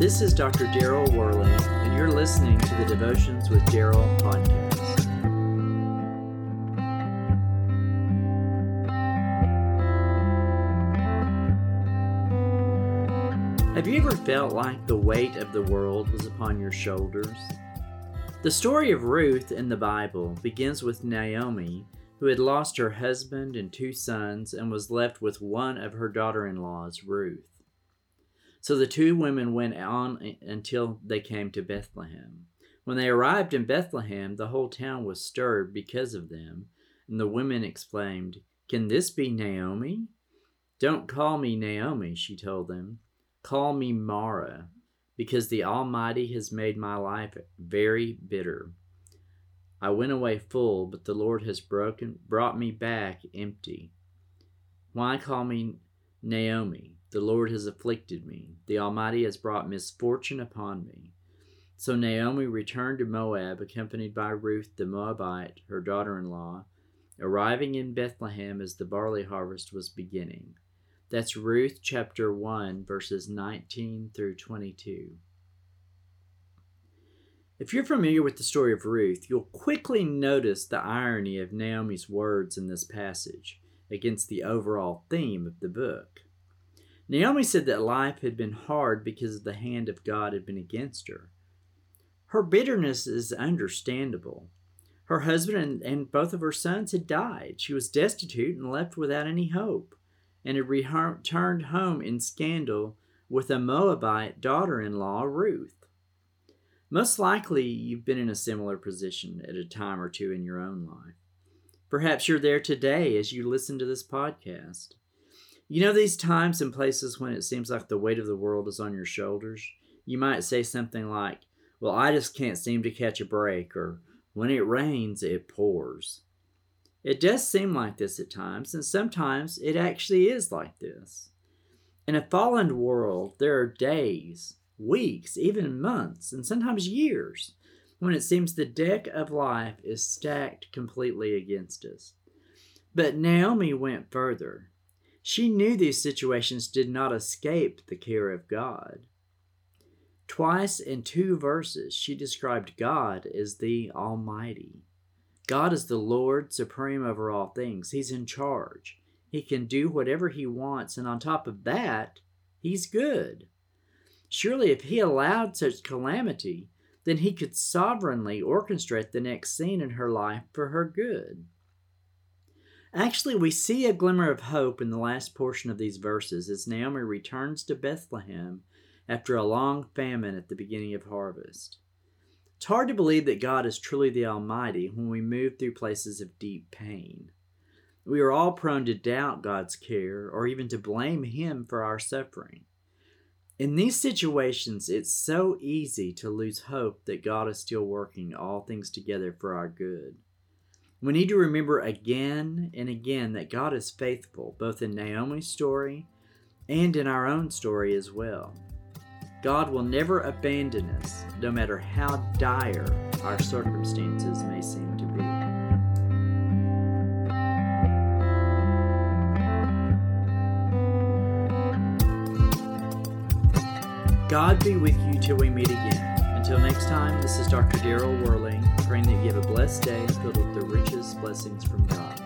This is Dr. Daryl Worley, and you're listening to the Devotions with Daryl podcast. Have you ever felt like the weight of the world was upon your shoulders? The story of Ruth in the Bible begins with Naomi, who had lost her husband and two sons and was left with one of her daughter in laws, Ruth. So the two women went on until they came to Bethlehem. When they arrived in Bethlehem, the whole town was stirred because of them, and the women exclaimed, Can this be Naomi? Don't call me Naomi, she told them. Call me Mara, because the Almighty has made my life very bitter. I went away full, but the Lord has broken brought me back empty. Why call me Naomi? The Lord has afflicted me. The Almighty has brought misfortune upon me. So Naomi returned to Moab, accompanied by Ruth the Moabite, her daughter in law, arriving in Bethlehem as the barley harvest was beginning. That's Ruth chapter 1, verses 19 through 22. If you're familiar with the story of Ruth, you'll quickly notice the irony of Naomi's words in this passage against the overall theme of the book. Naomi said that life had been hard because the hand of God had been against her. Her bitterness is understandable. Her husband and, both of her sons had died. She was destitute and left without any hope, and had returned home in scandal with a Moabite daughter in law, Ruth. Most likely, you've been in a similar position at a time or two in your own life. Perhaps you're there today as you listen to this podcast. You know, these times and places when it seems like the weight of the world is on your shoulders, you might say something like, Well, I just can't seem to catch a break, or When it rains, it pours. It does seem like this at times, and sometimes it actually is like this. In a fallen world, there are days, weeks, even months, and sometimes years when it seems the deck of life is stacked completely against us. But Naomi went further. She knew these situations did not escape the care of God. Twice in two verses, she described God as the Almighty. God is the Lord supreme over all things. He's in charge. He can do whatever he wants, and on top of that, he's good. Surely, if he allowed such calamity, then he could sovereignly orchestrate the next scene in her life for her good. Actually, we see a glimmer of hope in the last portion of these verses as Naomi returns to Bethlehem after a long famine at the beginning of harvest. It's hard to believe that God is truly the Almighty when we move through places of deep pain. We are all prone to doubt God's care or even to blame Him for our suffering. In these situations, it's so easy to lose hope that God is still working all things together for our good. We need to remember again and again that God is faithful, both in Naomi's story and in our own story as well. God will never abandon us, no matter how dire our circumstances may seem to be. God be with you till we meet again. Until next time, this is Dr. Daryl Worley, praying that you have a blessed day filled with the richest blessings from God.